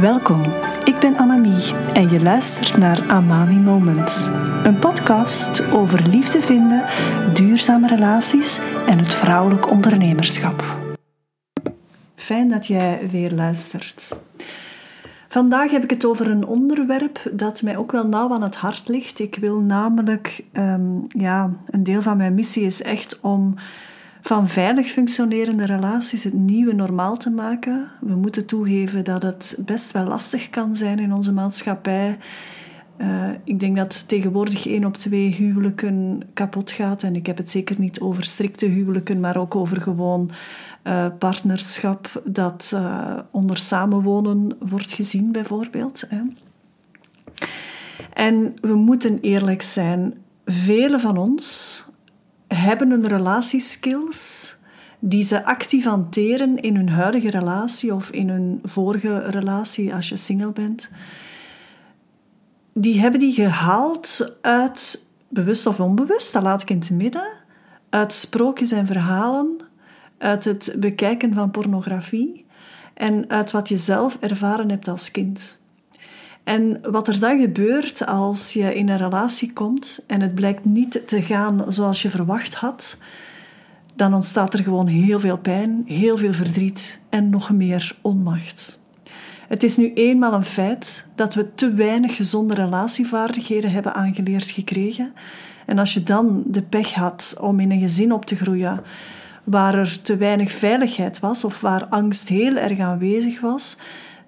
Welkom, ik ben Annemie en je luistert naar Amami Moments. Een podcast over liefde vinden, duurzame relaties en het vrouwelijk ondernemerschap. Fijn dat jij weer luistert. Vandaag heb ik het over een onderwerp dat mij ook wel nauw aan het hart ligt. Ik wil namelijk, ehm, ja, een deel van mijn missie is echt om van veilig functionerende relaties het nieuwe normaal te maken. We moeten toegeven dat het best wel lastig kan zijn in onze maatschappij. Uh, ik denk dat tegenwoordig één op twee huwelijken kapot gaat. En ik heb het zeker niet over strikte huwelijken, maar ook over gewoon uh, partnerschap dat uh, onder samenwonen wordt gezien, bijvoorbeeld. Hè. En we moeten eerlijk zijn, velen van ons hebben een relatieskills die ze actief hanteren in hun huidige relatie of in hun vorige relatie als je single bent. Die hebben die gehaald uit, bewust of onbewust, dat laat ik in het midden, uit sprookjes en verhalen, uit het bekijken van pornografie en uit wat je zelf ervaren hebt als kind. En wat er dan gebeurt als je in een relatie komt en het blijkt niet te gaan zoals je verwacht had, dan ontstaat er gewoon heel veel pijn, heel veel verdriet en nog meer onmacht. Het is nu eenmaal een feit dat we te weinig gezonde relatievaardigheden hebben aangeleerd gekregen. En als je dan de pech had om in een gezin op te groeien waar er te weinig veiligheid was of waar angst heel erg aanwezig was,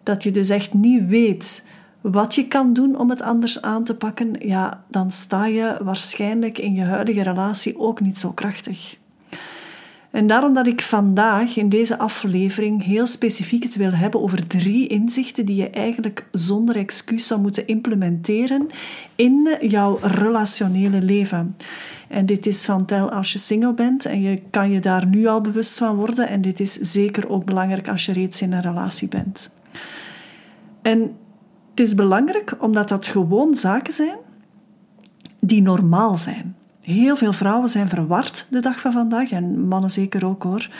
dat je dus echt niet weet wat je kan doen om het anders aan te pakken, ja, dan sta je waarschijnlijk in je huidige relatie ook niet zo krachtig. En daarom dat ik vandaag in deze aflevering heel specifiek het wil hebben over drie inzichten die je eigenlijk zonder excuus zou moeten implementeren in jouw relationele leven. En dit is van tel als je single bent en je kan je daar nu al bewust van worden. En dit is zeker ook belangrijk als je reeds in een relatie bent. En het is belangrijk omdat dat gewoon zaken zijn die normaal zijn. Heel veel vrouwen zijn verward de dag van vandaag, en mannen zeker ook hoor.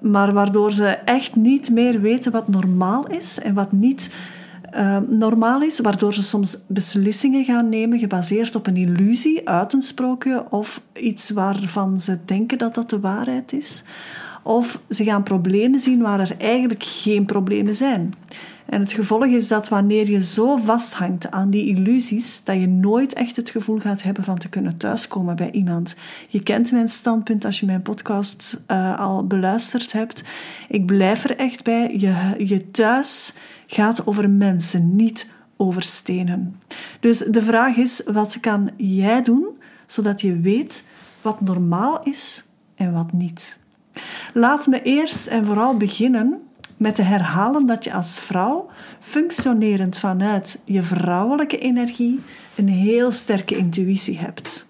Maar waardoor ze echt niet meer weten wat normaal is en wat niet uh, normaal is, waardoor ze soms beslissingen gaan nemen gebaseerd op een illusie uit een sprookje of iets waarvan ze denken dat dat de waarheid is. Of ze gaan problemen zien waar er eigenlijk geen problemen zijn. En het gevolg is dat wanneer je zo vasthangt aan die illusies, dat je nooit echt het gevoel gaat hebben van te kunnen thuiskomen bij iemand. Je kent mijn standpunt als je mijn podcast uh, al beluisterd hebt. Ik blijf er echt bij. Je, je thuis gaat over mensen, niet over stenen. Dus de vraag is: wat kan jij doen zodat je weet wat normaal is en wat niet? Laat me eerst en vooral beginnen met te herhalen dat je als vrouw, functionerend vanuit je vrouwelijke energie, een heel sterke intuïtie hebt.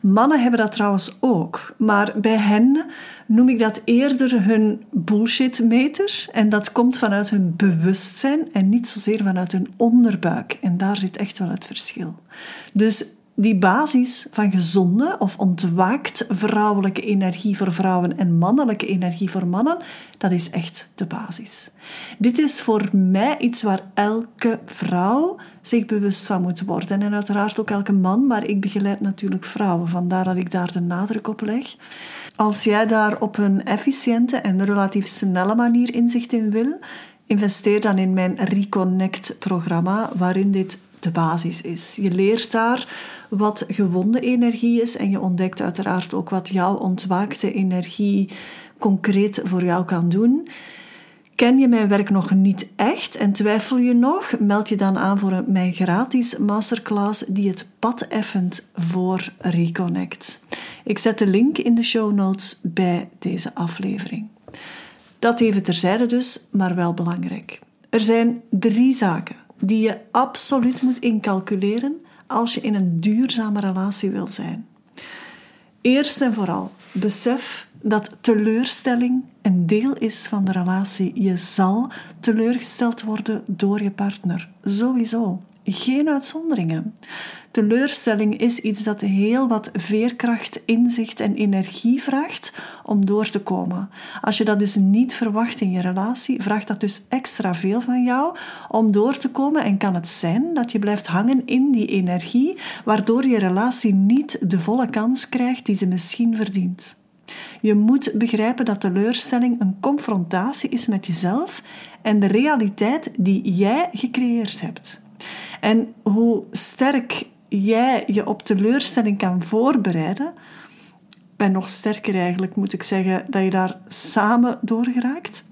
Mannen hebben dat trouwens ook, maar bij hen noem ik dat eerder hun bullshitmeter. En dat komt vanuit hun bewustzijn en niet zozeer vanuit hun onderbuik. En daar zit echt wel het verschil. Dus die basis van gezonde of ontwaakt vrouwelijke energie voor vrouwen en mannelijke energie voor mannen, dat is echt de basis. Dit is voor mij iets waar elke vrouw zich bewust van moet worden. En uiteraard ook elke man, maar ik begeleid natuurlijk vrouwen, vandaar dat ik daar de nadruk op leg. Als jij daar op een efficiënte en relatief snelle manier inzicht in wil, investeer dan in mijn Reconnect-programma, waarin dit de basis is. Je leert daar wat gewonde energie is en je ontdekt uiteraard ook wat jouw ontwaakte energie concreet voor jou kan doen. Ken je mijn werk nog niet echt en twijfel je nog? Meld je dan aan voor mijn gratis masterclass die het pad effent voor Reconnect. Ik zet de link in de show notes bij deze aflevering. Dat even terzijde dus, maar wel belangrijk. Er zijn drie zaken die je absoluut moet incalculeren als je in een duurzame relatie wil zijn. Eerst en vooral, besef dat teleurstelling een deel is van de relatie. Je zal teleurgesteld worden door je partner. Sowieso. Geen uitzonderingen. Teleurstelling is iets dat heel wat veerkracht, inzicht en energie vraagt om door te komen. Als je dat dus niet verwacht in je relatie, vraagt dat dus extra veel van jou om door te komen. En kan het zijn dat je blijft hangen in die energie, waardoor je relatie niet de volle kans krijgt die ze misschien verdient. Je moet begrijpen dat teleurstelling een confrontatie is met jezelf en de realiteit die jij gecreëerd hebt. En hoe sterk jij je op teleurstelling kan voorbereiden, en nog sterker eigenlijk moet ik zeggen dat je daar samen door geraakt.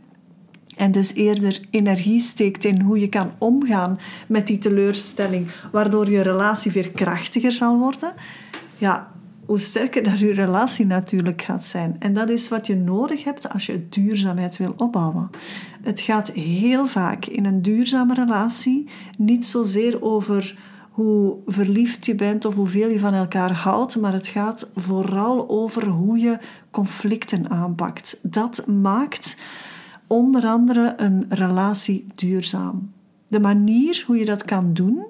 En dus eerder energie steekt in hoe je kan omgaan met die teleurstelling, waardoor je relatie weer krachtiger zal worden. Ja, hoe sterker dat je relatie natuurlijk gaat zijn. En dat is wat je nodig hebt als je duurzaamheid wil opbouwen. Het gaat heel vaak in een duurzame relatie niet zozeer over hoe verliefd je bent of hoeveel je van elkaar houdt, maar het gaat vooral over hoe je conflicten aanpakt. Dat maakt onder andere een relatie duurzaam. De manier hoe je dat kan doen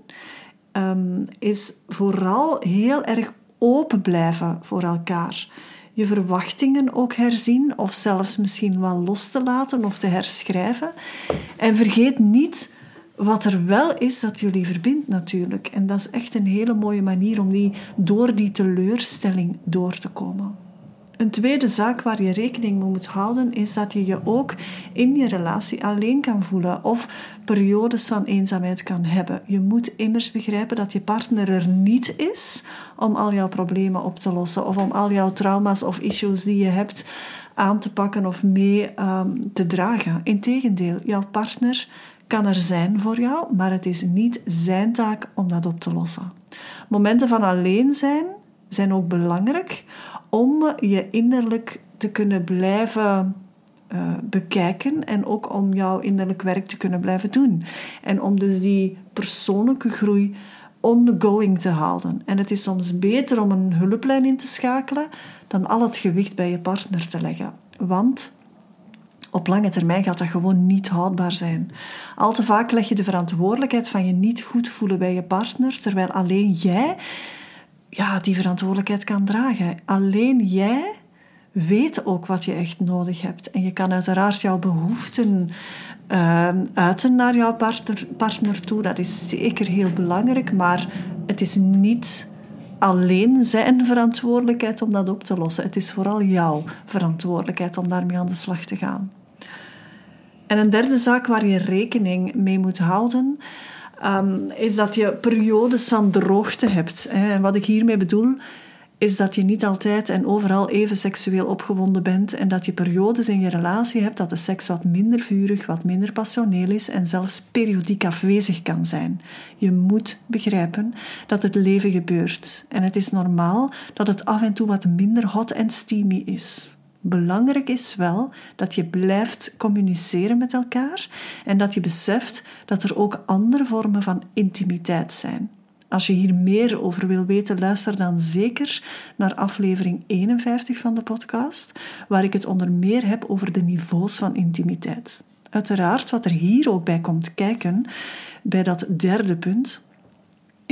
um, is vooral heel erg open blijven voor elkaar. Je verwachtingen ook herzien of zelfs misschien wel los te laten of te herschrijven. En vergeet niet wat er wel is dat jullie verbindt natuurlijk. En dat is echt een hele mooie manier om die, door die teleurstelling door te komen. Een tweede zaak waar je rekening mee moet houden is dat je je ook in je relatie alleen kan voelen of periodes van eenzaamheid kan hebben. Je moet immers begrijpen dat je partner er niet is om al jouw problemen op te lossen of om al jouw trauma's of issues die je hebt aan te pakken of mee ehm, te dragen. Integendeel, jouw partner kan er zijn voor jou, maar het is niet zijn taak om dat op te lossen. Momenten van alleen zijn zijn ook belangrijk om je innerlijk te kunnen blijven uh, bekijken en ook om jouw innerlijk werk te kunnen blijven doen. En om dus die persoonlijke groei ongoing te houden. En het is soms beter om een hulplijn in te schakelen dan al het gewicht bij je partner te leggen. Want op lange termijn gaat dat gewoon niet houdbaar zijn. Al te vaak leg je de verantwoordelijkheid van je niet goed voelen bij je partner, terwijl alleen jij ja, die verantwoordelijkheid kan dragen. Alleen jij weet ook wat je echt nodig hebt. En je kan uiteraard jouw behoeften uh, uiten naar jouw partner, partner toe. Dat is zeker heel belangrijk, maar het is niet alleen zijn verantwoordelijkheid om dat op te lossen. Het is vooral jouw verantwoordelijkheid om daarmee aan de slag te gaan. En een derde zaak waar je rekening mee moet houden, um, is dat je periodes van droogte hebt. En wat ik hiermee bedoel, is dat je niet altijd en overal even seksueel opgewonden bent en dat je periodes in je relatie hebt dat de seks wat minder vurig, wat minder passioneel is en zelfs periodiek afwezig kan zijn. Je moet begrijpen dat het leven gebeurt en het is normaal dat het af en toe wat minder hot en steamy is. Belangrijk is wel dat je blijft communiceren met elkaar en dat je beseft dat er ook andere vormen van intimiteit zijn. Als je hier meer over wil weten, luister dan zeker naar aflevering 51 van de podcast, waar ik het onder meer heb over de niveaus van intimiteit. Uiteraard, wat er hier ook bij komt kijken, bij dat derde punt,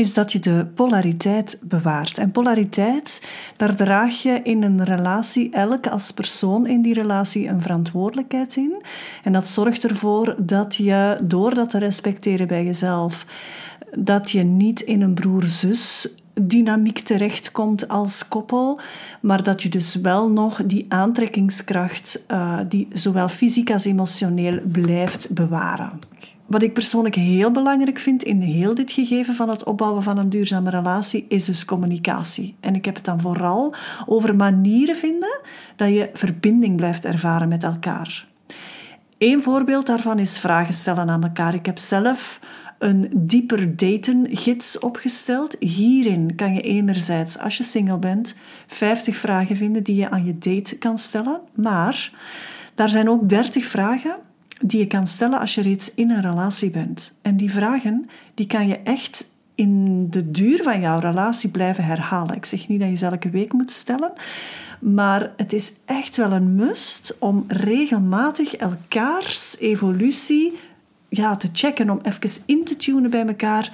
is dat je de polariteit bewaart. En polariteit, daar draag je in een relatie, elk als persoon in die relatie, een verantwoordelijkheid in. En dat zorgt ervoor dat je, door dat te respecteren bij jezelf, dat je niet in een broer-zus dynamiek terechtkomt als koppel, maar dat je dus wel nog die aantrekkingskracht, uh, die zowel fysiek als emotioneel blijft bewaren. Wat ik persoonlijk heel belangrijk vind in heel dit gegeven van het opbouwen van een duurzame relatie, is dus communicatie. En ik heb het dan vooral over manieren vinden dat je verbinding blijft ervaren met elkaar. Een voorbeeld daarvan is vragen stellen aan elkaar. Ik heb zelf een dieper daten gids opgesteld. Hierin kan je enerzijds, als je single bent, 50 vragen vinden die je aan je date kan stellen. Maar daar zijn ook 30 vragen die je kan stellen als je reeds in een relatie bent. En die vragen die kan je echt in de duur van jouw relatie blijven herhalen. Ik zeg niet dat je ze elke week moet stellen, maar het is echt wel een must om regelmatig elkaars evolutie ja, te checken, om even in te tunen bij elkaar.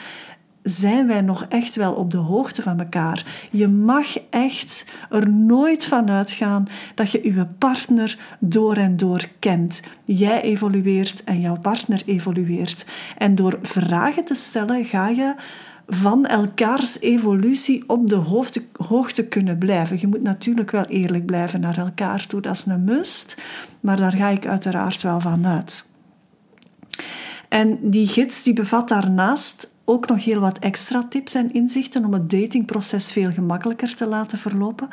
Zijn wij nog echt wel op de hoogte van elkaar. Je mag echt er nooit van uitgaan dat je je partner door en door kent. Jij evolueert en jouw partner evolueert. En door vragen te stellen ga je van elkaars evolutie op de hoogte, kunnen blijven. Je moet natuurlijk wel eerlijk blijven naar elkaar toe, dat is een must, maar daar ga ik uiteraard wel van uit. En die gids die bevat daarnaast ook nog heel wat extra tips en inzichten om het datingproces veel gemakkelijker te laten verlopen.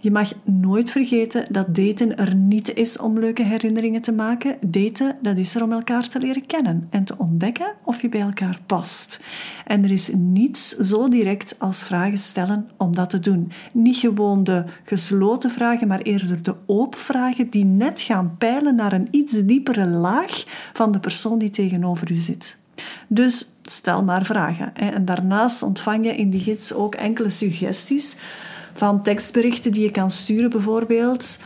Je mag nooit vergeten dat daten er niet is om leuke herinneringen te maken. Daten, dat is er om elkaar te leren kennen en te ontdekken of je bij elkaar past. En er is niets zo direct als vragen stellen om dat te doen. Niet gewoon de gesloten vragen, maar eerder de open vragen die net gaan peilen naar een iets diepere laag van de persoon die tegenover u zit. Dus stel maar vragen. En daarnaast ontvang je in die gids ook enkele suggesties van tekstberichten die je kan sturen, bijvoorbeeld.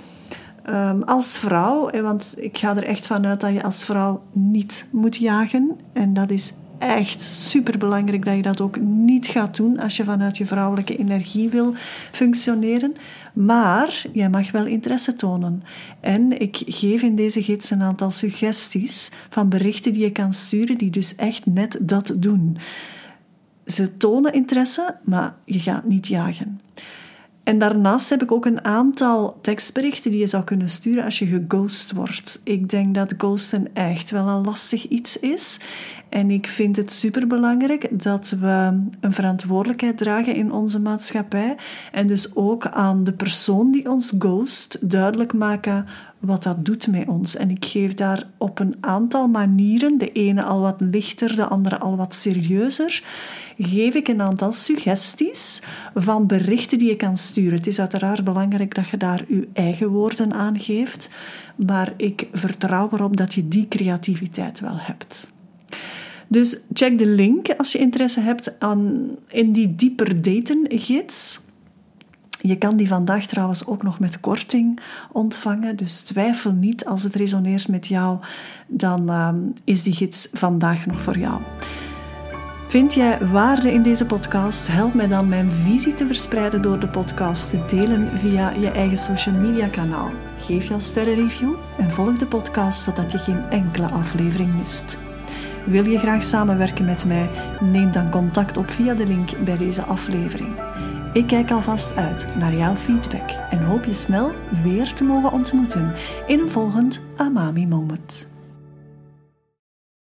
Um, als vrouw, want ik ga er echt vanuit dat je als vrouw niet moet jagen. En dat is echt super belangrijk dat je dat ook niet gaat doen als je vanuit je vrouwelijke energie wil functioneren. Maar jij mag wel interesse tonen. En ik geef in deze gids een aantal suggesties van berichten die je kan sturen, die dus echt net dat doen. Ze tonen interesse, maar je gaat niet jagen. En daarnaast heb ik ook een aantal tekstberichten die je zou kunnen sturen als je geghost wordt. Ik denk dat ghosten echt wel een lastig iets is. En ik vind het superbelangrijk dat we een verantwoordelijkheid dragen in onze maatschappij. En dus ook aan de persoon die ons ghost duidelijk maken wat dat doet met ons. En ik geef daar op een aantal manieren, de ene al wat lichter, de andere al wat serieuzer, geef ik een aantal suggesties van berichten die je kan sturen. Het is uiteraard belangrijk dat je daar je eigen woorden aan geeft, maar ik vertrouw erop dat je die creativiteit wel hebt. Dus check de link als je interesse hebt aan, in die dieper daten gids. Je kan die vandaag trouwens ook nog met korting ontvangen, dus twijfel niet als het resoneert met jou, dan uh, is die gids vandaag nog voor jou. Vind jij waarde in deze podcast? Help mij dan mijn visie te verspreiden door de podcast te delen via je eigen social media kanaal. Geef jouw sterrenreview en volg de podcast zodat je geen enkele aflevering mist. Wil je graag samenwerken met mij? Neem dan contact op via de link bij deze aflevering. Ik kijk alvast uit naar jouw feedback en hoop je snel weer te mogen ontmoeten in een volgend Amami Moment.